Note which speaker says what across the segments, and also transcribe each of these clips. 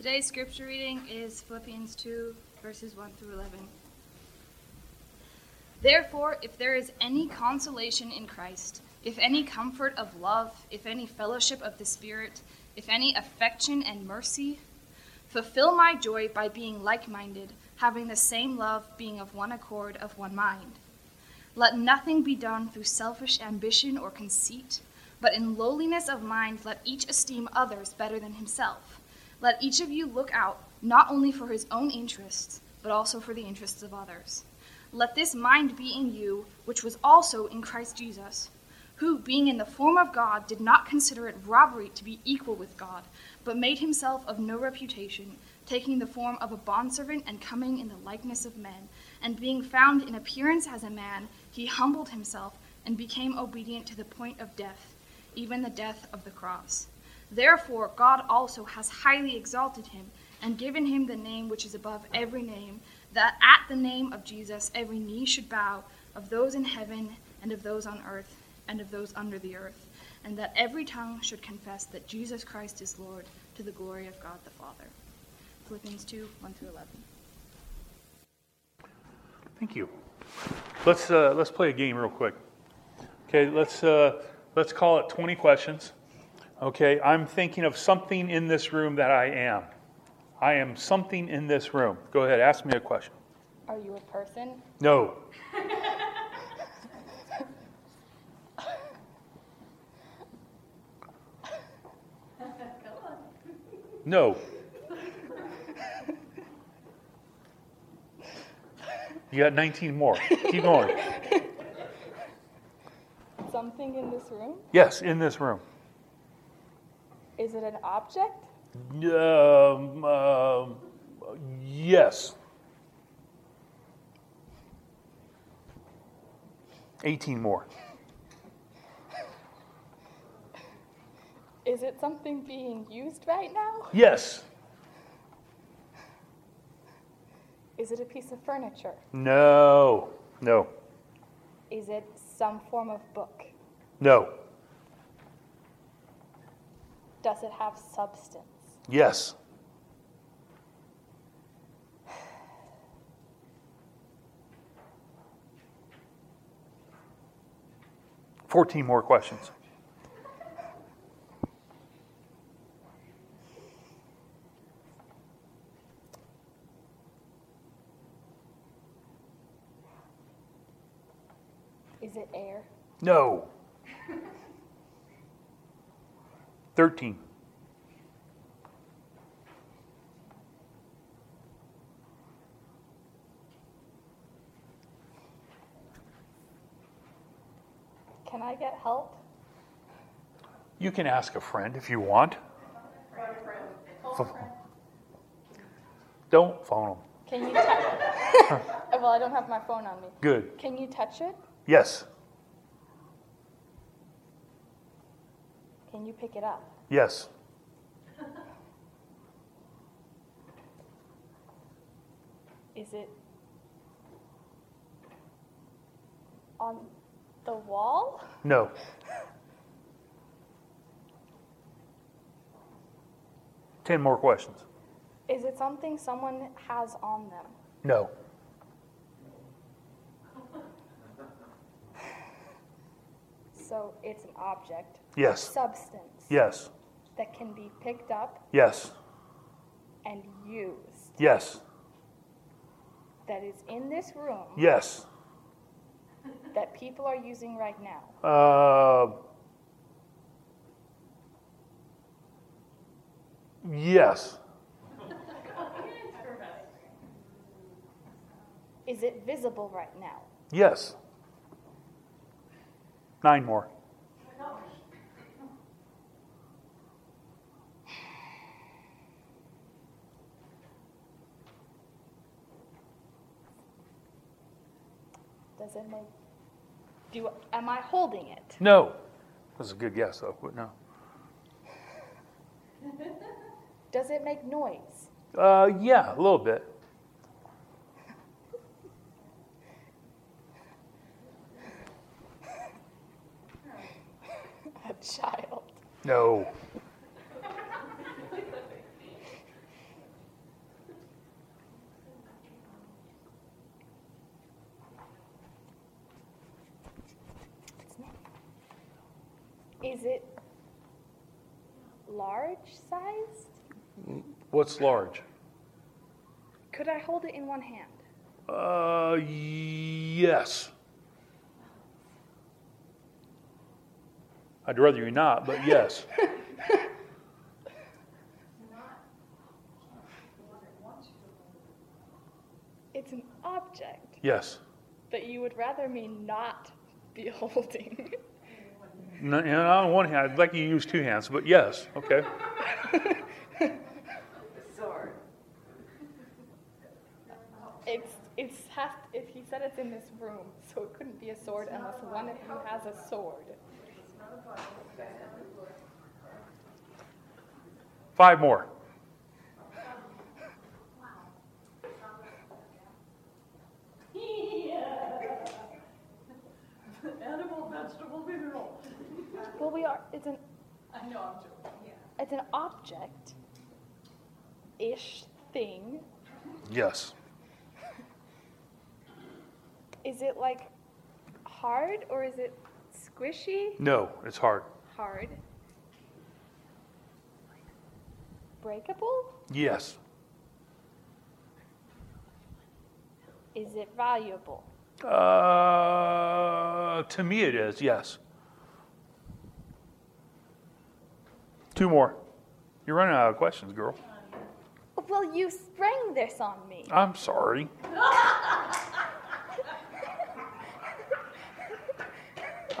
Speaker 1: Today's scripture reading is Philippians 2, verses 1 through 11. Therefore, if there is any consolation in Christ, if any comfort of love, if any fellowship of the Spirit, if any affection and mercy, fulfill my joy by being like minded, having the same love, being of one accord, of one mind. Let nothing be done through selfish ambition or conceit, but in lowliness of mind let each esteem others better than himself. Let each of you look out not only for his own interests, but also for the interests of others. Let this mind be in you, which was also in Christ Jesus, who, being in the form of God, did not consider it robbery to be equal with God, but made himself of no reputation, taking the form of a bondservant and coming in the likeness of men. And being found in appearance as a man, he humbled himself and became obedient to the point of death, even the death of the cross. Therefore, God also has highly exalted him and given him the name which is above every name, that at the name of Jesus every knee should bow, of those in heaven and of those on earth and of those under the earth, and that every tongue should confess that Jesus Christ is Lord to the glory of God the Father. Philippians 2 1 through 11.
Speaker 2: Thank you. Let's uh, let's play a game real quick. Okay, let's uh, let's call it 20 questions. Okay, I'm thinking of something in this room that I am. I am something in this room. Go ahead, ask me a question.
Speaker 1: Are you a person?
Speaker 2: No. No. You got 19 more. Keep going.
Speaker 1: Something in this room?
Speaker 2: Yes, in this room.
Speaker 1: Is it an object?
Speaker 2: Um, um, yes. 18 more.
Speaker 1: Is it something being used right now?
Speaker 2: Yes.
Speaker 1: Is it a piece of furniture?
Speaker 2: No. No.
Speaker 1: Is it some form of book?
Speaker 2: No.
Speaker 1: Does it have substance?
Speaker 2: Yes. Fourteen more questions.
Speaker 1: Is it air?
Speaker 2: No. Thirteen.
Speaker 1: Can I get help?
Speaker 2: You can ask a friend if you want. Ph- Don't phone them.
Speaker 1: Can you touch Well, I don't have my phone on me.
Speaker 2: Good.
Speaker 1: Can you touch it?
Speaker 2: Yes.
Speaker 1: Can you pick it up?
Speaker 2: Yes.
Speaker 1: Is it on the wall?
Speaker 2: No. Ten more questions.
Speaker 1: Is it something someone has on them?
Speaker 2: No.
Speaker 1: So it's an object,
Speaker 2: Yes.
Speaker 1: substance
Speaker 2: Yes.
Speaker 1: that can be picked up
Speaker 2: Yes.
Speaker 1: and used,
Speaker 2: Yes.
Speaker 1: that is in this room,
Speaker 2: Yes.
Speaker 1: that people are using right now.
Speaker 2: Uh, yes.
Speaker 1: Is it visible right now?
Speaker 2: Yes. Nine more.
Speaker 1: Does it make do am I holding it?
Speaker 2: No. That's a good guess, though. But no.
Speaker 1: Does it make noise?
Speaker 2: Uh, yeah, a little bit.
Speaker 1: A child.
Speaker 2: No.
Speaker 1: Is it large sized?
Speaker 2: What's large?
Speaker 1: Could I hold it in one hand?
Speaker 2: Uh, yes. I'd rather you not, but yes.
Speaker 1: It's an object
Speaker 2: Yes.
Speaker 1: that you would rather me not be holding.
Speaker 2: No, on one hand, I'd like you to use two hands, but yes, okay.
Speaker 3: Sword.
Speaker 1: It's it's has if he said it's in this room, so it couldn't be a sword unless one of you has a sword.
Speaker 2: Five more.
Speaker 3: Animal, vegetable, mineral.
Speaker 1: Well, we are. It's an
Speaker 3: I know, I'm joking, yeah.
Speaker 1: it's an object ish thing.
Speaker 2: Yes.
Speaker 1: Is it like hard or is it squishy?
Speaker 2: No, it's hard.
Speaker 1: Hard. Breakable?
Speaker 2: Yes.
Speaker 1: Is it valuable?
Speaker 2: Uh, to me, it is, yes. Two more. You're running out of questions, girl.
Speaker 1: Well, you sprang this on me.
Speaker 2: I'm sorry.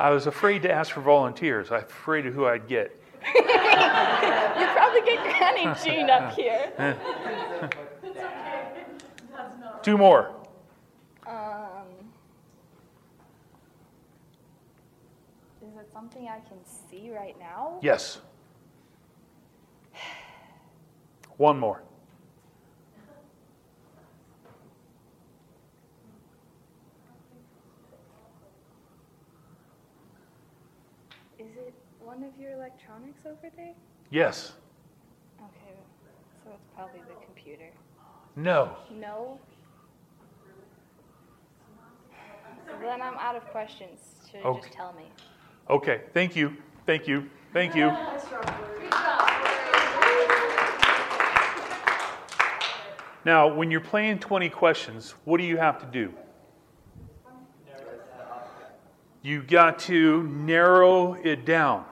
Speaker 2: I was afraid to ask for volunteers. I'm afraid of who I'd get.
Speaker 1: You probably get Granny Jean up here.
Speaker 2: Two more.
Speaker 1: Um, is it something I can see right now?
Speaker 2: Yes. One more.
Speaker 1: Is it one of your electronics over there?
Speaker 2: Yes.
Speaker 1: Okay, so it's probably the computer.
Speaker 2: No.
Speaker 1: No? Then I'm out of questions. Should
Speaker 2: Okay.
Speaker 1: just tell me.
Speaker 2: Okay. Thank you. Thank you. Thank you. Now, when you're playing 20 questions, what do you have to do? You got to narrow it down.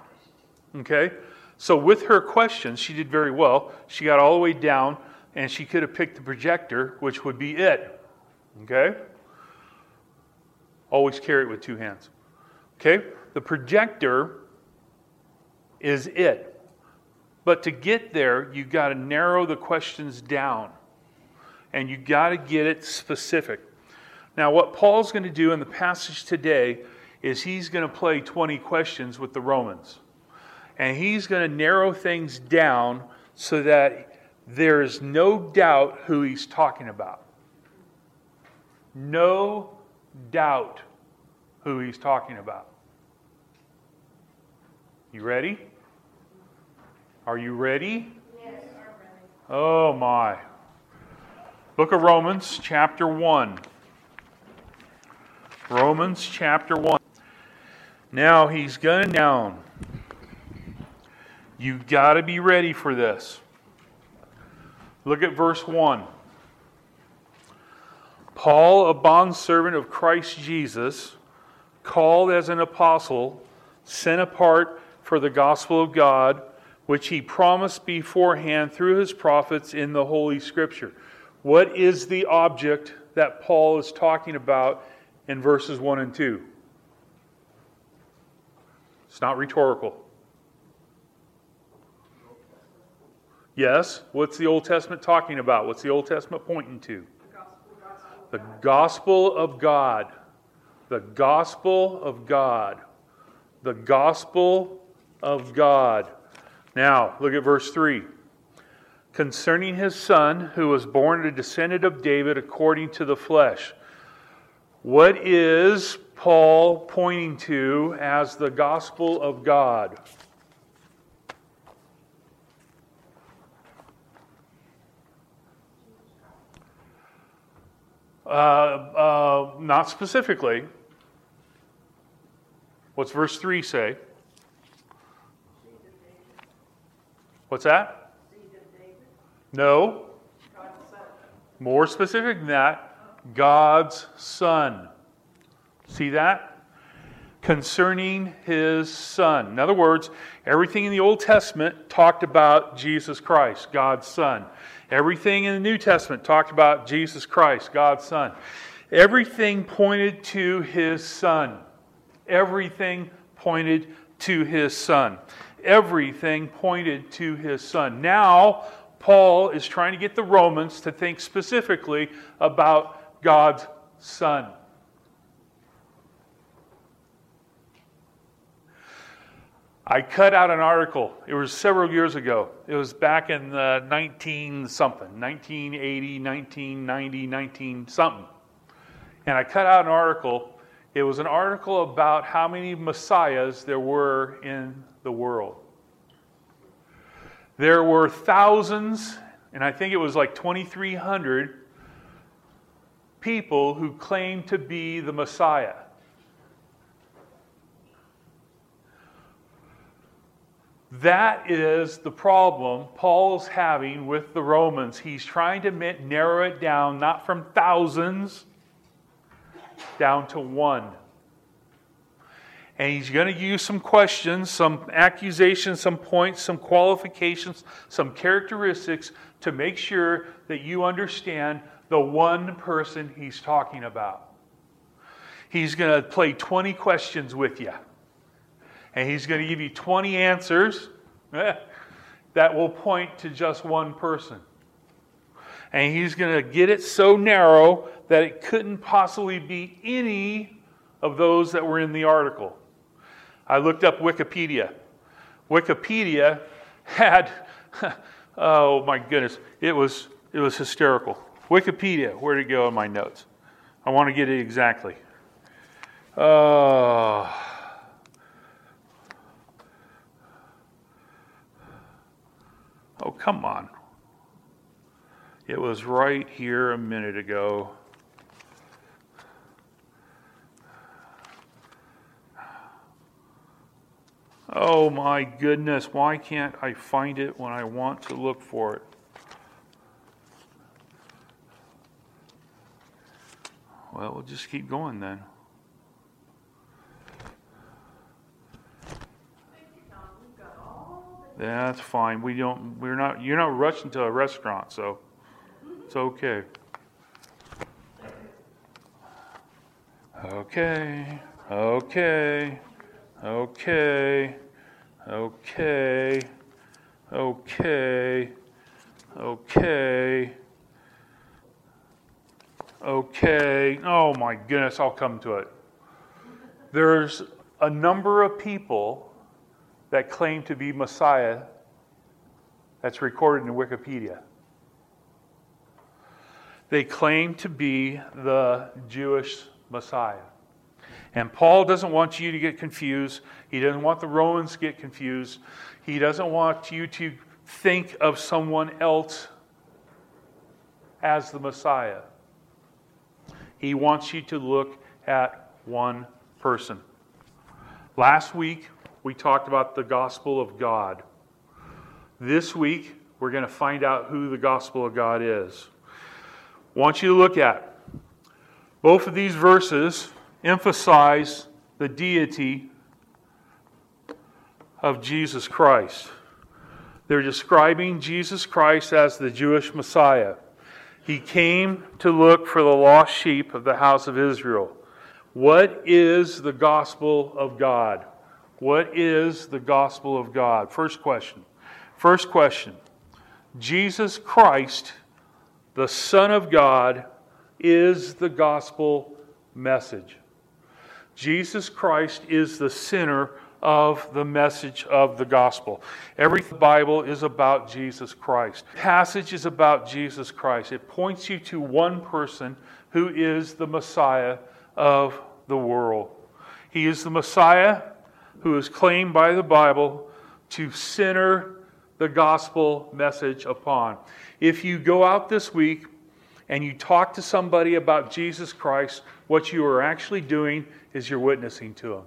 Speaker 2: Okay? So, with her questions, she did very well. She got all the way down, and she could have picked the projector, which would be it. Okay? Always carry it with two hands. Okay? The projector is it. But to get there, you've got to narrow the questions down and you've got to get it specific. Now, what Paul's going to do in the passage today is he's going to play 20 questions with the Romans. And he's going to narrow things down so that there is no doubt who he's talking about. No doubt who he's talking about. You ready? Are you ready? Yes. Oh my. Book of Romans, chapter 1. Romans, chapter 1. Now he's going down. You've got to be ready for this. Look at verse 1. Paul, a bondservant of Christ Jesus, called as an apostle, sent apart for the gospel of God, which he promised beforehand through his prophets in the Holy Scripture. What is the object that Paul is talking about in verses 1 and 2? It's not rhetorical. Yes, what's the Old Testament talking about? What's the Old Testament pointing to? The gospel of God. The gospel of God. The gospel of God. Now, look at verse 3 concerning his son, who was born a descendant of David according to the flesh. What is Paul pointing to as the gospel of God? Uh, uh, not specifically. What's verse 3 say? What's that? No. More specific than that, God's Son. See that? Concerning his Son. In other words, everything in the Old Testament talked about Jesus Christ, God's Son. Everything in the New Testament talked about Jesus Christ, God's Son. Everything pointed to his Son. Everything pointed to his Son. Everything pointed to his Son. Now, Paul is trying to get the Romans to think specifically about God's Son. I cut out an article. It was several years ago. It was back in the 19 something, 1980, 1990, 19 something. And I cut out an article. It was an article about how many messiahs there were in the world. There were thousands, and I think it was like 2,300 people who claimed to be the Messiah. That is the problem Paul's having with the Romans. He's trying to narrow it down, not from thousands, down to one. And he's going to use some questions, some accusations, some points, some qualifications, some characteristics to make sure that you understand the one person he's talking about. He's going to play 20 questions with you and he's going to give you 20 answers eh, that will point to just one person. And he's going to get it so narrow that it couldn't possibly be any of those that were in the article. I looked up Wikipedia. Wikipedia had, oh my goodness, it was, it was hysterical. Wikipedia, where did it go in my notes? I want to get it exactly. Oh. Oh, come on. It was right here a minute ago. Oh my goodness, why can't I find it when I want to look for it? Well, we'll just keep going then. That's fine. We don't. We're not. You're not rushing to a restaurant, so it's okay. Okay. Okay. Okay. Okay. Okay. Okay. Okay. Oh my goodness, I'll come to it. There's a number of people that claim to be Messiah that's recorded in Wikipedia. They claim to be the Jewish Messiah. And Paul doesn't want you to get confused. He doesn't want the Romans to get confused. He doesn't want you to think of someone else as the Messiah. He wants you to look at one person. Last week, we talked about the gospel of God. This week, we're going to find out who the gospel of God is. I want you to look at both of these verses emphasize the deity of Jesus Christ. They're describing Jesus Christ as the Jewish Messiah. He came to look for the lost sheep of the house of Israel. What is the gospel of God? What is the gospel of God? First question. First question Jesus Christ, the Son of God, is the gospel message. Jesus Christ is the center of the message of the gospel. Every Bible is about Jesus Christ. Passage is about Jesus Christ. It points you to one person who is the Messiah of the world. He is the Messiah who is claimed by the Bible to center the gospel message upon. If you go out this week and you talk to somebody about Jesus Christ, what you are actually doing is you're witnessing to them.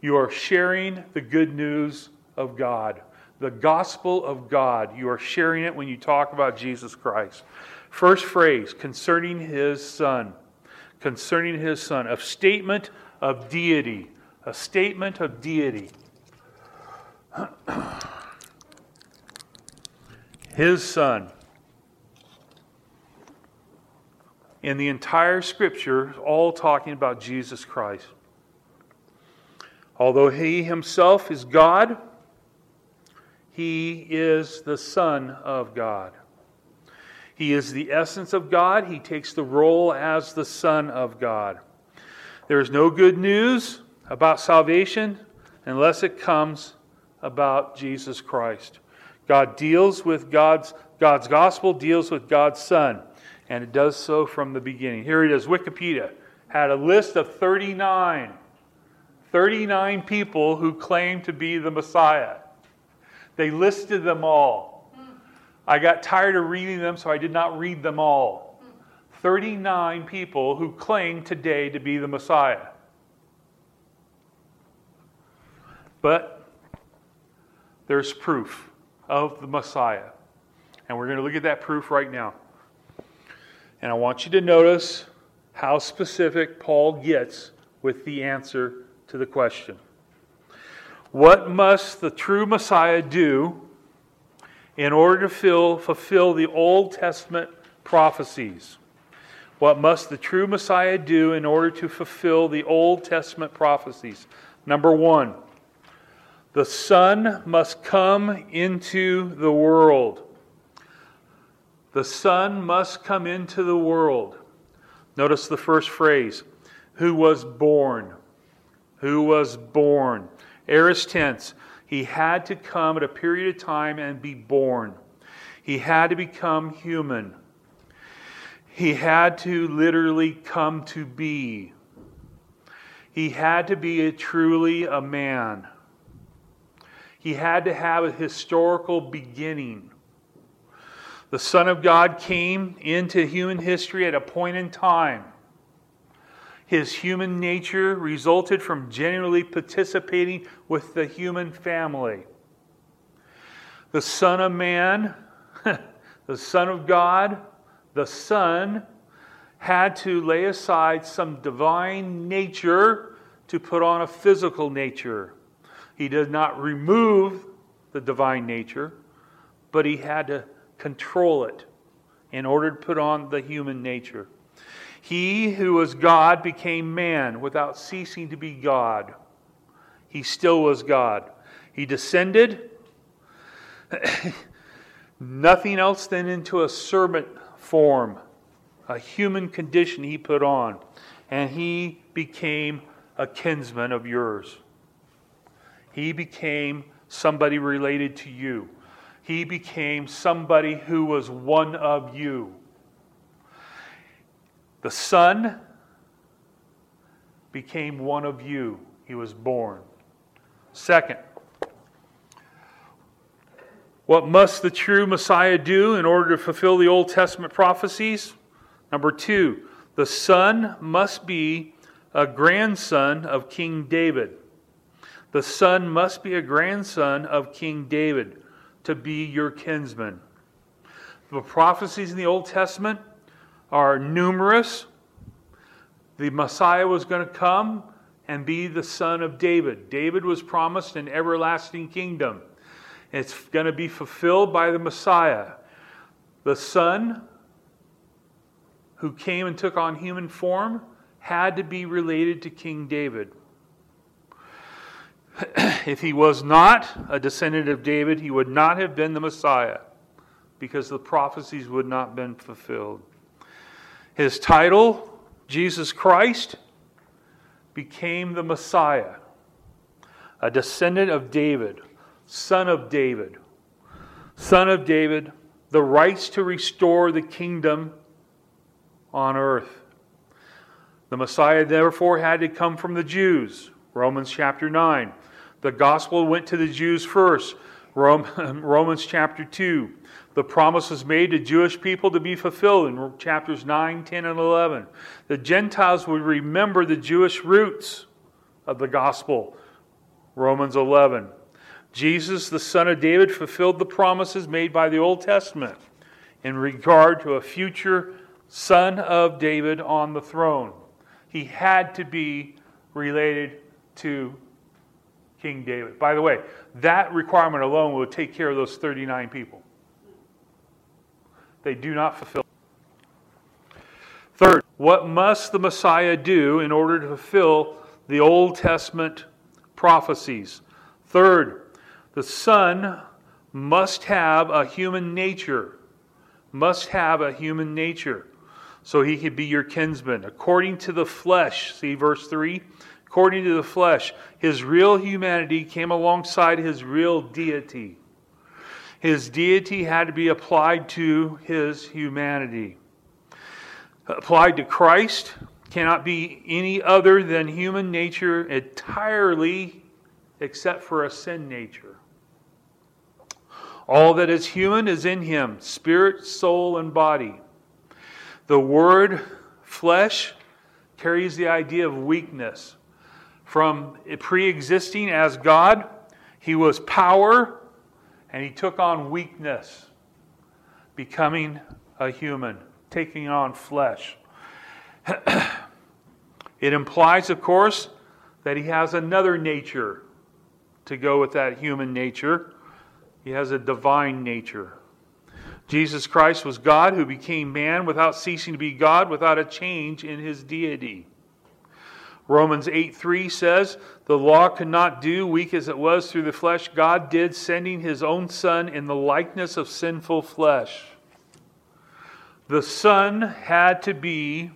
Speaker 2: You are sharing the good news of God, the gospel of God. You are sharing it when you talk about Jesus Christ. First phrase concerning his son. Concerning his son. A statement of deity. A statement of deity. his son. In the entire scripture, all talking about Jesus Christ. Although he himself is God, he is the Son of God. He is the essence of God. He takes the role as the Son of God. There is no good news about salvation unless it comes about Jesus Christ. God deals with God's God's gospel deals with God's Son, and it does so from the beginning. Here it is. Wikipedia had a list of 39 39 people who claim to be the Messiah. They listed them all. I got tired of reading them, so I did not read them all. 39 people who claim today to be the Messiah. But there's proof of the Messiah. And we're going to look at that proof right now. And I want you to notice how specific Paul gets with the answer to the question What must the true Messiah do in order to fill, fulfill the Old Testament prophecies? What must the true Messiah do in order to fulfill the Old Testament prophecies? Number one, the Son must come into the world. The Son must come into the world. Notice the first phrase who was born who was born. Aorist tense. He had to come at a period of time and be born. He had to become human. He had to literally come to be. He had to be a, truly a man. He had to have a historical beginning. The Son of God came into human history at a point in time his human nature resulted from genuinely participating with the human family. The Son of Man, the Son of God, the Son had to lay aside some divine nature to put on a physical nature. He did not remove the divine nature, but he had to control it in order to put on the human nature. He who was God became man without ceasing to be God. He still was God. He descended, nothing else than into a servant form, a human condition he put on, and he became a kinsman of yours. He became somebody related to you. He became somebody who was one of you. The Son became one of you. He was born. Second, what must the true Messiah do in order to fulfill the Old Testament prophecies? Number two, the Son must be a grandson of King David. The Son must be a grandson of King David to be your kinsman. The prophecies in the Old Testament are numerous. The Messiah was going to come and be the son of David. David was promised an everlasting kingdom. It's going to be fulfilled by the Messiah. The Son who came and took on human form had to be related to King David. if he was not a descendant of David, he would not have been the Messiah because the prophecies would not have been fulfilled. His title, Jesus Christ, became the Messiah, a descendant of David, son of David. Son of David, the rights to restore the kingdom on earth. The Messiah, therefore, had to come from the Jews. Romans chapter 9. The gospel went to the Jews first. Romans chapter 2 the promise was made to Jewish people to be fulfilled in chapters 9, 10, and 11. The Gentiles would remember the Jewish roots of the gospel, Romans 11. Jesus, the son of David, fulfilled the promises made by the Old Testament in regard to a future son of David on the throne. He had to be related to King David. By the way, that requirement alone will take care of those 39 people. They do not fulfill. Third, what must the Messiah do in order to fulfill the Old Testament prophecies? Third, the Son must have a human nature. Must have a human nature. So he could be your kinsman. According to the flesh, see verse 3? According to the flesh, his real humanity came alongside his real deity. His deity had to be applied to his humanity. Applied to Christ cannot be any other than human nature entirely, except for a sin nature. All that is human is in him spirit, soul, and body. The word flesh carries the idea of weakness. From pre existing as God, he was power and he took on weakness, becoming a human, taking on flesh. it implies, of course, that he has another nature to go with that human nature. He has a divine nature. Jesus Christ was God who became man without ceasing to be God, without a change in his deity. Romans 8 3 says, The law could not do, weak as it was through the flesh, God did, sending his own Son in the likeness of sinful flesh. The Son had to be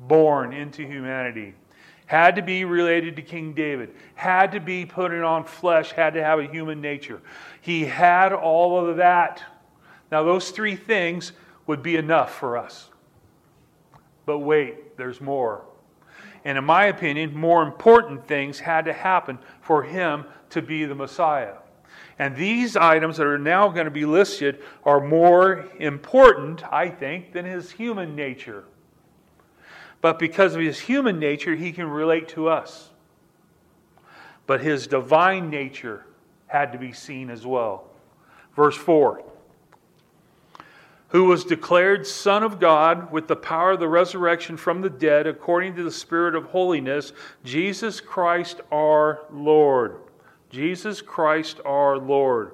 Speaker 2: born into humanity, had to be related to King David, had to be putting on flesh, had to have a human nature. He had all of that. Now, those three things would be enough for us. But wait, there's more. And in my opinion, more important things had to happen for him to be the Messiah. And these items that are now going to be listed are more important, I think, than his human nature. But because of his human nature, he can relate to us. But his divine nature had to be seen as well. Verse 4 who was declared Son of God with the power of the resurrection from the dead, according to the Spirit of holiness, Jesus Christ our Lord. Jesus Christ our Lord.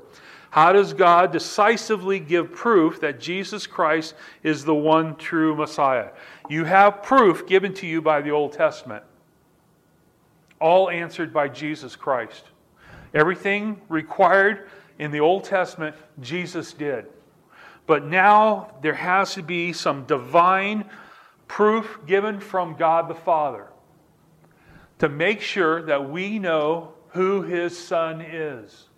Speaker 2: How does God decisively give proof that Jesus Christ is the one true Messiah? You have proof given to you by the Old Testament, all answered by Jesus Christ. Everything required in the Old Testament, Jesus did. But now there has to be some divine proof given from God the Father to make sure that we know who his son is.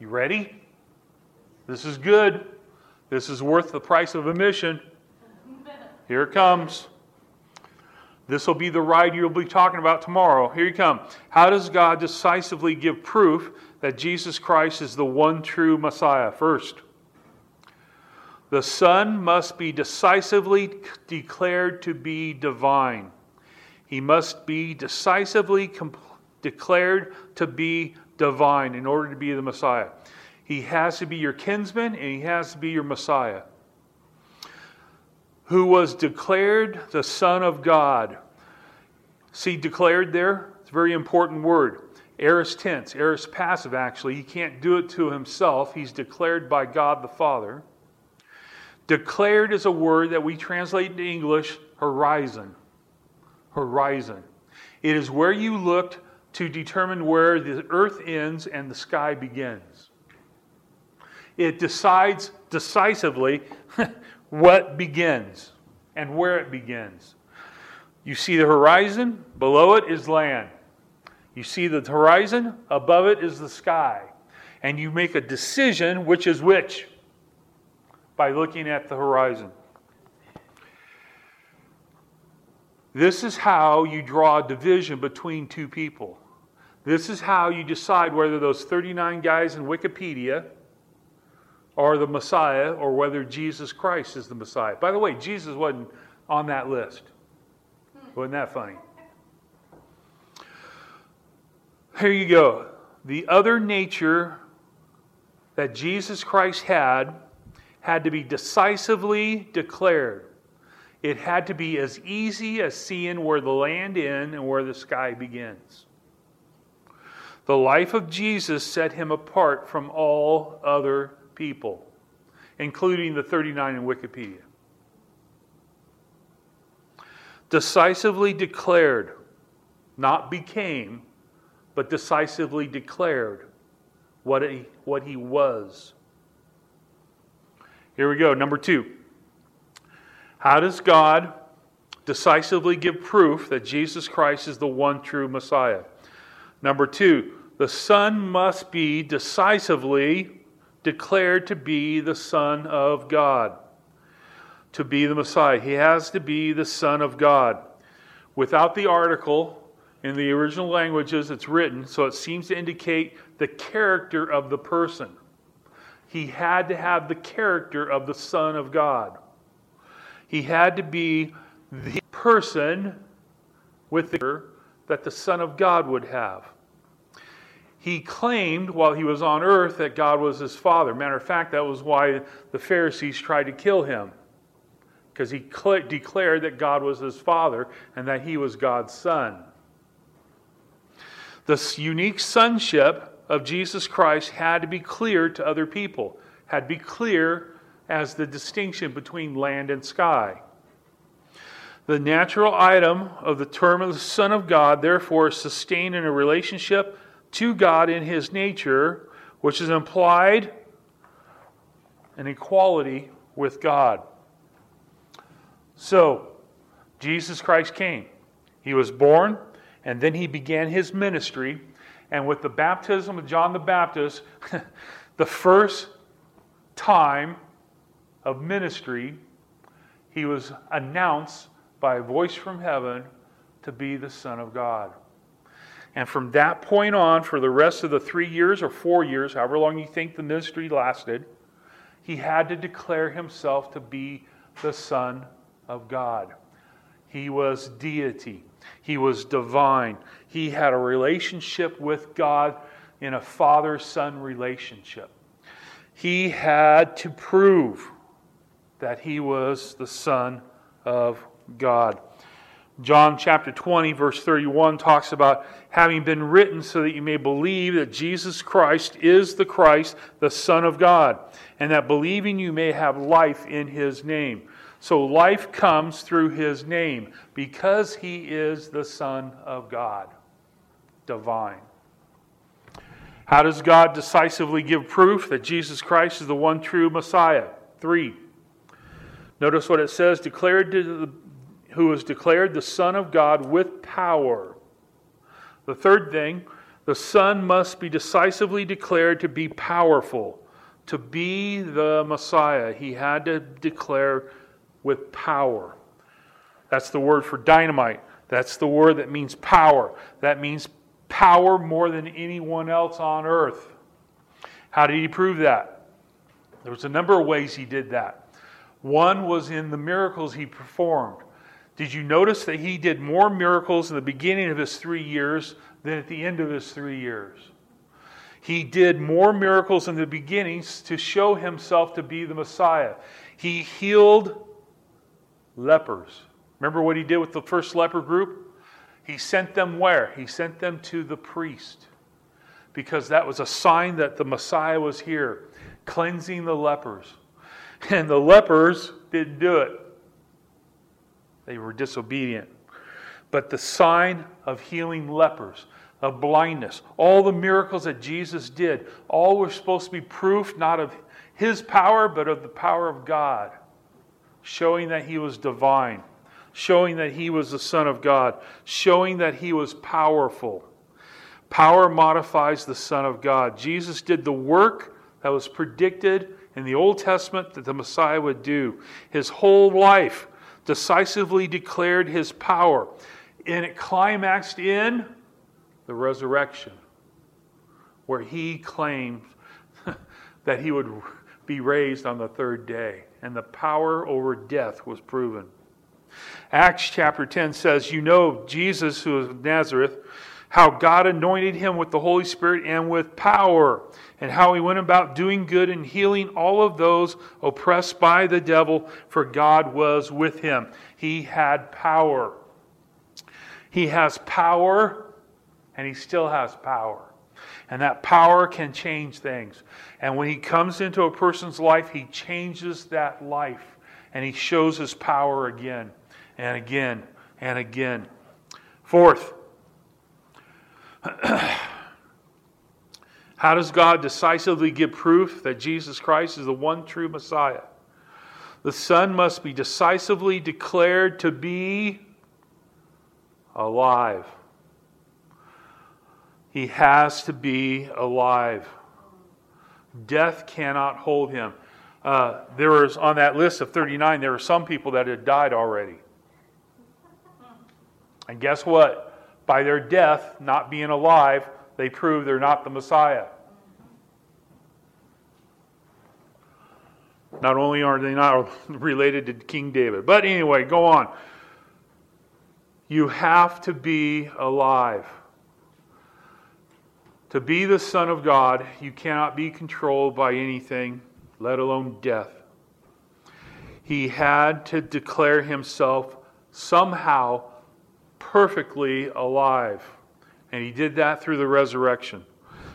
Speaker 2: You ready? This is good. This is worth the price of admission. Here it comes. This will be the ride you'll be talking about tomorrow. Here you come. How does God decisively give proof that Jesus Christ is the one true Messiah. First, the Son must be decisively declared to be divine. He must be decisively comp- declared to be divine in order to be the Messiah. He has to be your kinsman and he has to be your Messiah. Who was declared the Son of God. See, declared there? It's a very important word. Aorist tense, aorist passive actually. He can't do it to himself. He's declared by God the Father. Declared is a word that we translate into English horizon. Horizon. It is where you looked to determine where the earth ends and the sky begins. It decides decisively what begins and where it begins. You see the horizon, below it is land. You see the horizon, above it is the sky. And you make a decision which is which by looking at the horizon. This is how you draw a division between two people. This is how you decide whether those 39 guys in Wikipedia are the Messiah or whether Jesus Christ is the Messiah. By the way, Jesus wasn't on that list. Wasn't that funny? Here you go. The other nature that Jesus Christ had had to be decisively declared. It had to be as easy as seeing where the land ends and where the sky begins. The life of Jesus set him apart from all other people, including the 39 in Wikipedia. Decisively declared, not became, but decisively declared what he, what he was. Here we go. Number two. How does God decisively give proof that Jesus Christ is the one true Messiah? Number two, the Son must be decisively declared to be the Son of God, to be the Messiah. He has to be the Son of God. Without the article in the original languages, it's written, so it seems to indicate the character of the person. He had to have the character of the Son of God. He had to be the person with the that the Son of God would have. He claimed while he was on earth that God was his father. Matter of fact, that was why the Pharisees tried to kill him, because he declared that God was his father and that he was God's son. This unique sonship of Jesus Christ had to be clear to other people, had to be clear as the distinction between land and sky. The natural item of the term of the Son of God, therefore, is sustained in a relationship to God in his nature, which is implied an equality with God. So, Jesus Christ came. He was born, and then he began his ministry. And with the baptism of John the Baptist, the first time of ministry, he was announced by a voice from heaven to be the Son of God. And from that point on, for the rest of the three years or four years, however long you think the ministry lasted, he had to declare himself to be the Son of God. He was deity, he was divine. He had a relationship with God in a father son relationship. He had to prove that he was the Son of God. John chapter 20, verse 31 talks about having been written so that you may believe that Jesus Christ is the Christ, the Son of God, and that believing you may have life in his name. So life comes through his name because he is the Son of God, divine. How does God decisively give proof that Jesus Christ is the one true Messiah? Three. Notice what it says declared to the who was declared the Son of God with power. The third thing, the Son must be decisively declared to be powerful, to be the Messiah. He had to declare with power. That's the word for dynamite. That's the word that means power. That means power more than anyone else on earth. How did he prove that? There was a number of ways he did that. One was in the miracles he performed. Did you notice that he did more miracles in the beginning of his three years than at the end of his three years? He did more miracles in the beginnings to show himself to be the Messiah. He healed lepers. Remember what he did with the first leper group? He sent them where? He sent them to the priest because that was a sign that the Messiah was here, cleansing the lepers. And the lepers didn't do it. They were disobedient. But the sign of healing lepers, of blindness, all the miracles that Jesus did, all were supposed to be proof not of his power, but of the power of God, showing that he was divine, showing that he was the Son of God, showing that he was powerful. Power modifies the Son of God. Jesus did the work that was predicted in the Old Testament that the Messiah would do. His whole life decisively declared his power. And it climaxed in the resurrection, where he claimed that he would be raised on the third day, and the power over death was proven. Acts chapter 10 says, You know Jesus, who is of Nazareth, how God anointed him with the Holy Spirit and with power, and how he went about doing good and healing all of those oppressed by the devil, for God was with him. He had power. He has power, and he still has power. And that power can change things. And when he comes into a person's life, he changes that life, and he shows his power again and again and again. Fourth, how does God decisively give proof that Jesus Christ is the one true Messiah? The Son must be decisively declared to be alive. He has to be alive. Death cannot hold him. Uh, there was on that list of 39, there were some people that had died already. And guess what? By their death, not being alive, they prove they're not the Messiah. Not only are they not related to King David, but anyway, go on. You have to be alive. To be the Son of God, you cannot be controlled by anything, let alone death. He had to declare himself somehow perfectly alive. And he did that through the resurrection.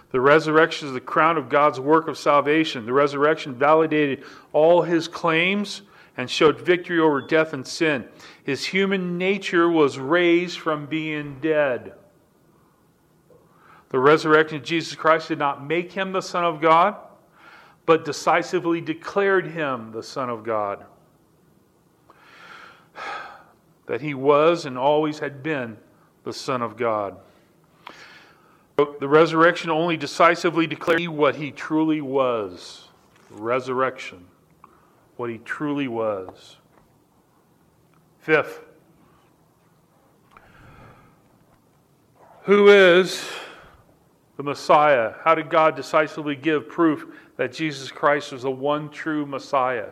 Speaker 2: The resurrection is the crown of God's work of salvation. The resurrection validated all his claims and showed victory over death and sin. His human nature was raised from being dead. The resurrection of Jesus Christ did not make him the Son of God, but decisively declared him the Son of God that he was and always had been the Son of God. The resurrection only decisively declared what he truly was. Resurrection. What he truly was. Fifth, who is the Messiah? How did God decisively give proof that Jesus Christ was the one true Messiah?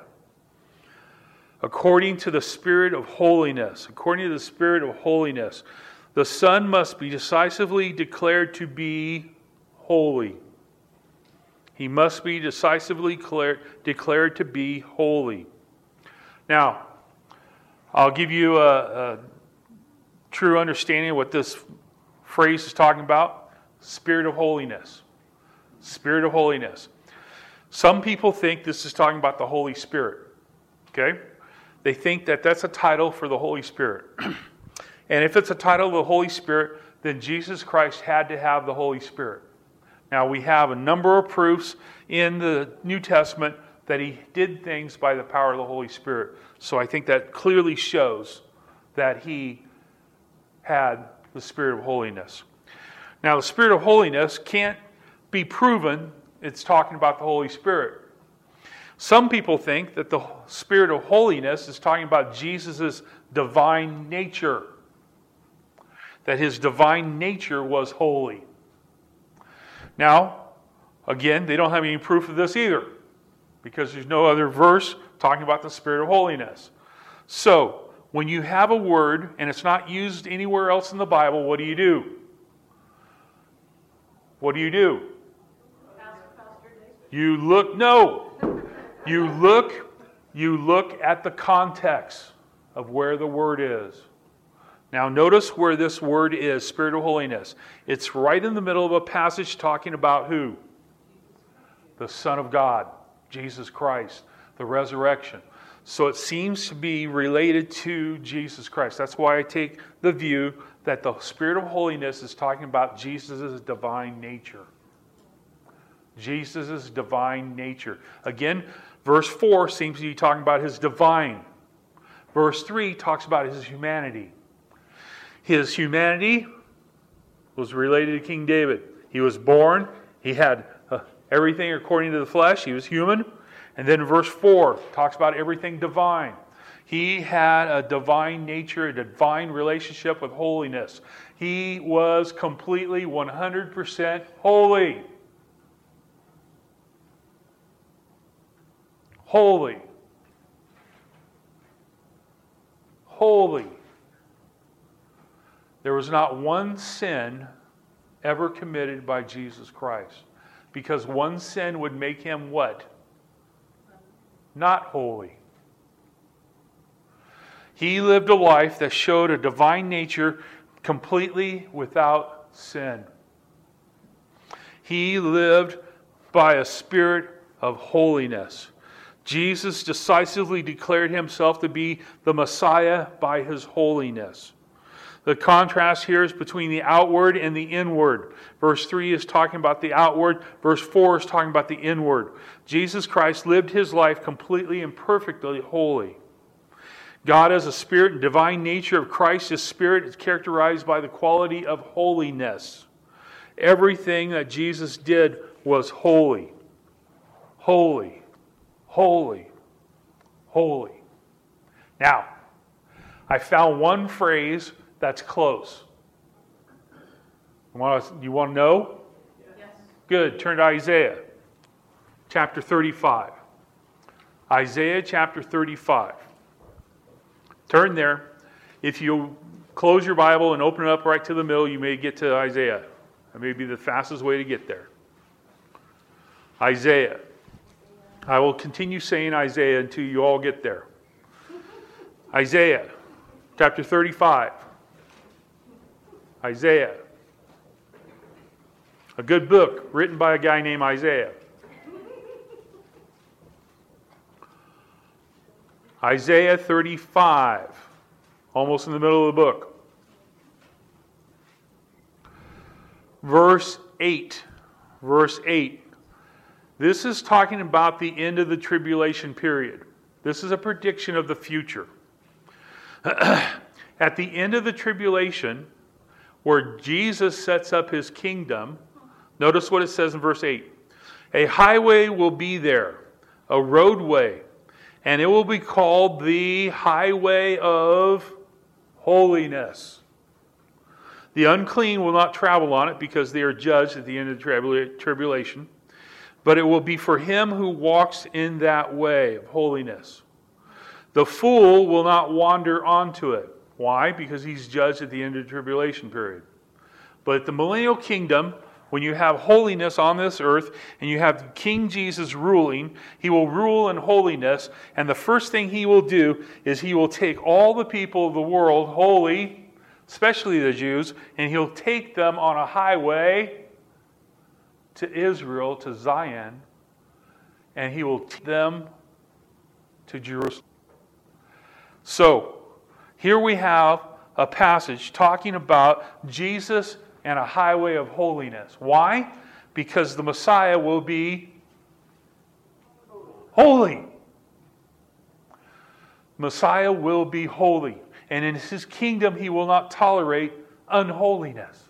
Speaker 2: according to the Spirit of holiness. According to the Spirit of holiness, the Son must be decisively declared to be holy. He must be decisively declared, declared to be holy. Now, I'll give you a, a true understanding of what this phrase is talking about Spirit of holiness. Spirit of holiness. Some people think this is talking about the Holy Spirit. Okay? they think that that's a title for the Holy Spirit. and if it's a title of the Holy Spirit, then Jesus Christ had to have the Holy Spirit. Now, we have a number of proofs in the New Testament that he did things by the power of the Holy Spirit. So I think that clearly shows that he had the Spirit of holiness. Now, the Spirit of holiness can't be proven, it's talking about the Holy Spirit. Some people think that the spirit of holiness is talking about Jesus' divine nature, that his divine nature was holy. Now, again, they don't have any proof of this either, because there's no other verse talking about the spirit of holiness. So, when you have a word and it's not used anywhere else in the Bible, what do you do? What do you do? You look, no, you look, you look at the context of where the word is. Now, notice where this word is, Spirit of Holiness. It's right in the middle of a passage talking about who? The Son of God, Jesus Christ, the resurrection. So it seems to be related to Jesus Christ. That's why I take the view that the Spirit of holiness is talking about Jesus' divine nature. Jesus' divine nature. Again, Verse 4 seems to be talking about his divine. Verse 3 talks about his humanity. His humanity was related to King David. He was born, he had uh, everything according to the flesh, he was human. And then verse 4 talks about everything divine. He had a divine nature, a divine relationship with holiness. He was completely 100% holy. holy. Holy. There was not one sin ever committed by Jesus Christ. Because one sin would make him what? Not holy. He lived a life that showed a divine nature completely without sin. He lived by a spirit of holiness. Jesus decisively declared himself to be the Messiah by his holiness. The contrast here is between the outward and the inward. Verse 3 is talking about the outward, verse 4 is talking about the inward. Jesus Christ lived his life completely and perfectly holy. God, as a spirit and divine nature of Christ, his spirit is characterized by the quality of holiness. Everything that Jesus did was holy. Holy. Holy. Holy. Now, I found one phrase that's close. You want to, you want to know?
Speaker 3: Yes.
Speaker 2: Good. Turn to Isaiah chapter 35. Isaiah chapter 35. Turn there. If you close your Bible and open it up right to the middle, you may get to Isaiah. That may be the fastest way to get there. Isaiah. I will continue saying Isaiah until you all get there. Isaiah chapter 35. Isaiah. A good book written by a guy named Isaiah. Isaiah 35, almost in the middle of the book. Verse 8. Verse 8. This is talking about the end of the tribulation period. This is a prediction of the future. At the end of the tribulation, where Jesus sets up his kingdom, notice what it says in verse 8 A highway will be there, a roadway, and it will be called the highway of holiness. The unclean will not travel on it because they are judged at the end of the tribulation, but it will be for him who walks in that way of holiness. The fool will not wander onto it. Why? Because he's judged at the end of the tribulation period. But the millennial kingdom, when you have holiness on this earth and you have King Jesus ruling, he will rule in holiness. And the first thing he will do is he will take all the people of the world, holy, especially the Jews, and he'll take them on a highway to Israel, to Zion, and he will take them to Jerusalem. So, here we have a passage talking about Jesus and a highway of holiness. Why? Because the Messiah will be holy. Messiah will be holy. And in his kingdom, he will not tolerate unholiness.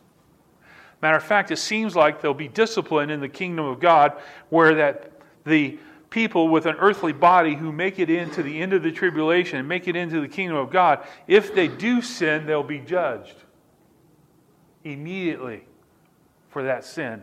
Speaker 2: Matter of fact, it seems like there'll be discipline in the kingdom of God where that the people with an earthly body who make it into the end of the tribulation and make it into the kingdom of God, if they do sin, they'll be judged immediately for that sin.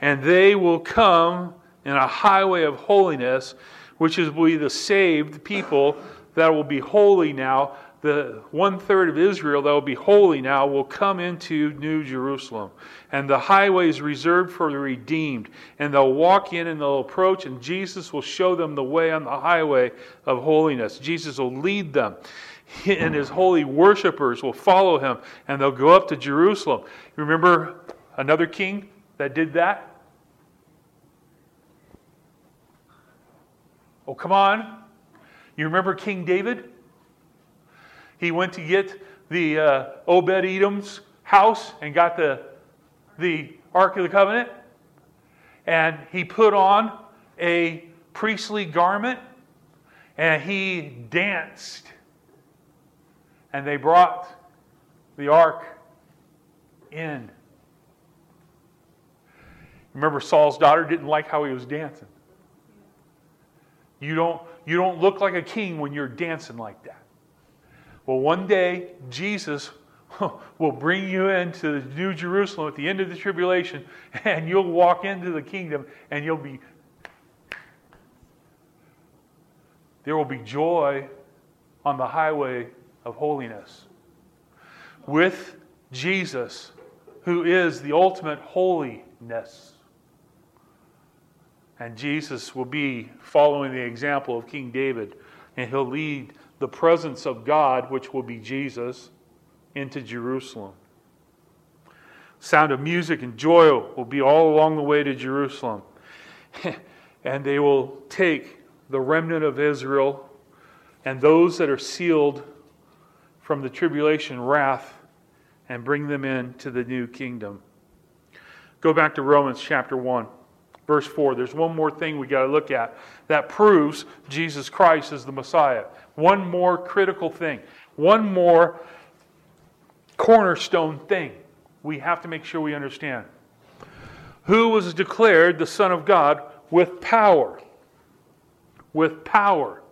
Speaker 2: And they will come in a highway of holiness, which is will be the saved people that will be holy now. The one third of Israel that will be holy now will come into New Jerusalem. And the highway is reserved for the redeemed. And they'll walk in and they'll approach, and Jesus will show them the way on the highway of holiness. Jesus will lead them and his holy worshipers will follow him and they'll go up to Jerusalem. You remember another king that did that? Oh, come on. You remember King David? He went to get the uh, Obed Edom's house and got the, the Ark of the Covenant. And he put on a priestly garment and he danced and they brought the ark in. Remember, Saul's daughter didn't like how he was dancing. You don't, you don't look like a king when you're dancing like that. Well, one day, Jesus will bring you into the New Jerusalem at the end of the tribulation, and you'll walk into the kingdom, and you'll be. There will be joy on the highway of holiness. With Jesus, who is the ultimate holiness. And Jesus will be following the example of King David, and he'll lead the presence of God, which will be Jesus, into Jerusalem. Sound of music and joy will be all along the way to Jerusalem. and they will take the remnant of Israel and those that are sealed from the tribulation wrath and bring them into the new kingdom. Go back to Romans chapter 1, verse 4. There's one more thing we got to look at that proves Jesus Christ is the Messiah. One more critical thing, one more cornerstone thing we have to make sure we understand. Who was declared the Son of God with power? With power.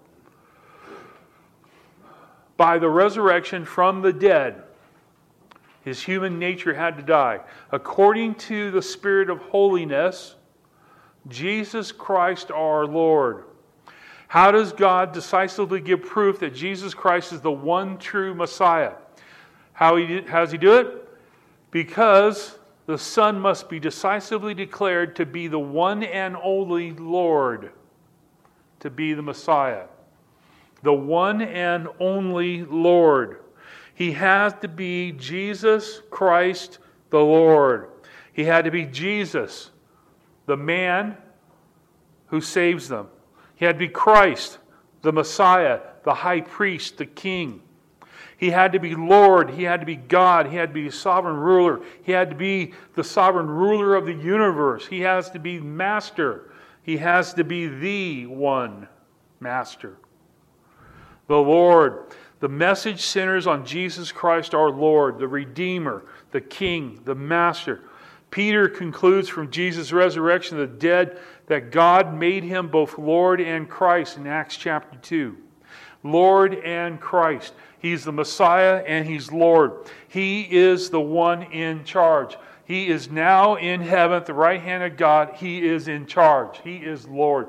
Speaker 2: By the resurrection from the dead, his human nature had to die. According to the Spirit of holiness, Jesus Christ our Lord. How does God decisively give proof that Jesus Christ is the one true Messiah? How, he, how does he do it? Because the Son must be decisively declared to be the one and only Lord, to be the Messiah. The one and only Lord. He has to be Jesus Christ the Lord. He had to be Jesus, the man who saves them. He had to be Christ, the Messiah, the high priest, the king. He had to be Lord. He had to be God. He had to be sovereign ruler. He had to be the sovereign ruler of the universe. He has to be master. He has to be the one master. The Lord. The message centers on Jesus Christ our Lord, the Redeemer, the King, the Master. Peter concludes from Jesus' resurrection of the dead that God made him both Lord and Christ in Acts chapter 2. Lord and Christ. He's the Messiah and He's Lord. He is the one in charge. He is now in heaven at the right hand of God. He is in charge. He is Lord.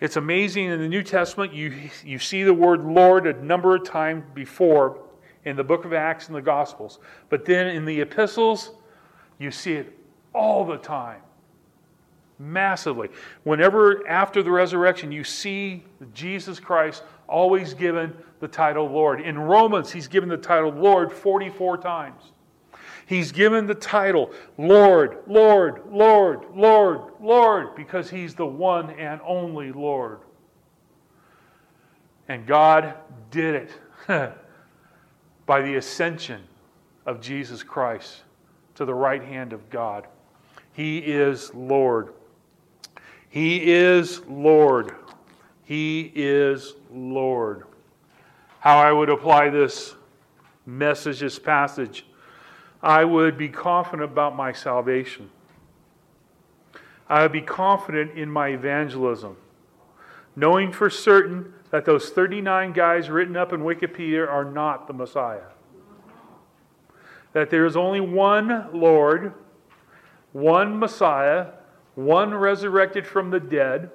Speaker 2: It's amazing in the New Testament, you, you see the word Lord a number of times before in the book of Acts and the Gospels. But then in the epistles, you see it all the time. Massively. Whenever after the resurrection you see Jesus Christ always given the title Lord. In Romans, he's given the title Lord 44 times. He's given the title Lord, Lord, Lord, Lord, Lord, because he's the one and only Lord. And God did it by the ascension of Jesus Christ to the right hand of God. He is Lord. He is Lord. He is Lord. How I would apply this message, this passage I would be confident about my salvation. I would be confident in my evangelism, knowing for certain that those 39 guys written up in Wikipedia are not the Messiah. That there is only one Lord, one Messiah, one resurrected from the dead,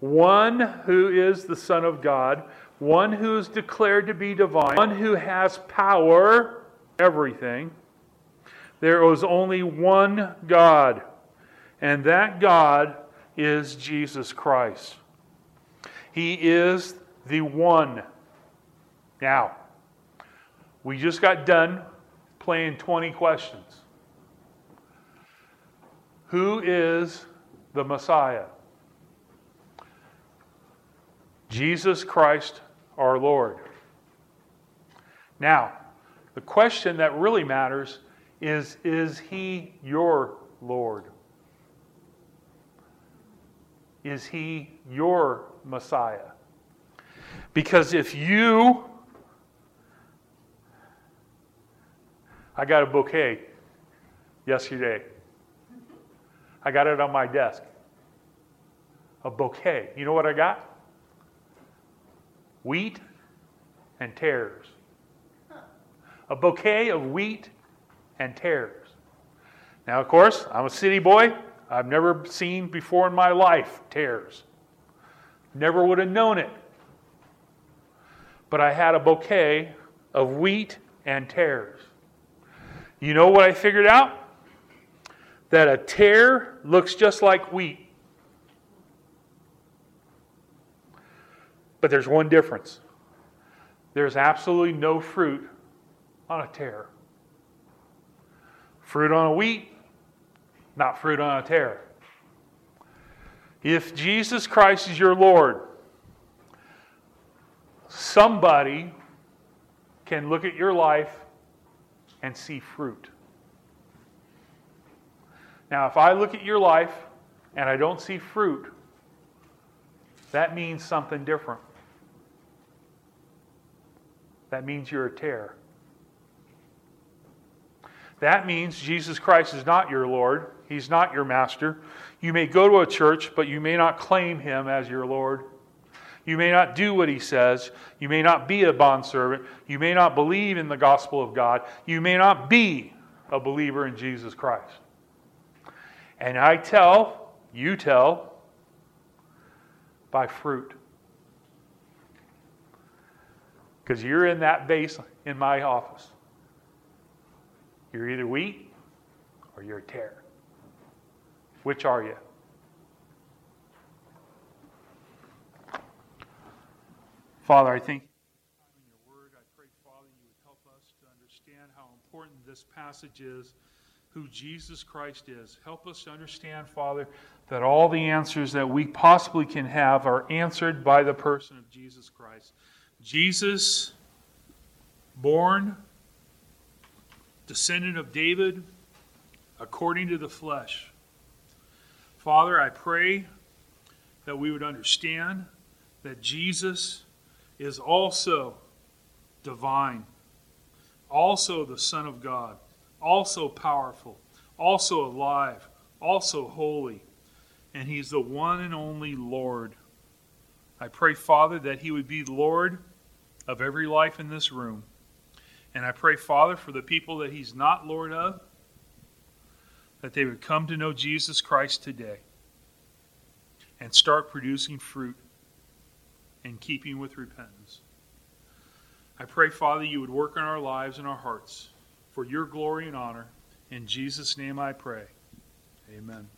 Speaker 2: one who is the Son of God, one who is declared to be divine, one who has power, everything there is only one God, and that God is Jesus Christ. He is the one. Now, we just got done playing 20 questions. Who is the Messiah? Jesus Christ our Lord. Now, the question that really matters is Is he your Lord? Is he your Messiah? Because if you, I got a bouquet yesterday. I got it on my desk. A bouquet. You know what I got? Wheat and tares. A bouquet of wheat and tares. Now, of course, I'm a city boy. I've never seen before in my life tares. Never would have known it. But I had a bouquet of wheat and tares. You know what I figured out? that a tare looks just like wheat. But there's one difference there's absolutely no fruit on a tare. Fruit on a wheat, not fruit on a tare. If Jesus Christ is your Lord, somebody can look at your life and see fruit. Now, if I look at your life and I don't see fruit, that means something different. That means you're a tare. That means Jesus Christ is not your Lord. He's not your master. You may go to a church, but you may not claim him as your Lord. You may not do what he says. You may not be a bondservant. You may not believe in the gospel of God. You may not be a believer in Jesus Christ. And I tell, you tell, by fruit. Because you're in that vase in my office. You're either wheat or you're a tare. Which are you? Father, I think in your word, I pray, Father, you would help us to understand how important this passage is, who Jesus Christ is. Help us to understand, Father, that all the answers that we possibly can have are answered by the person of Jesus Christ. Jesus, born, descendant of David, according to the flesh. Father, I pray that we would understand that Jesus is also divine, also the Son of God, also powerful, also alive, also holy, and He's the one and only Lord. I pray, Father, that He would be Lord of every life in this room. And I pray, Father, for the people that He's not Lord of, that they would come to know Jesus Christ today and start producing fruit in keeping with repentance. I pray, Father, you would work in our lives and our hearts for your glory and honor. In Jesus' name I pray. Amen.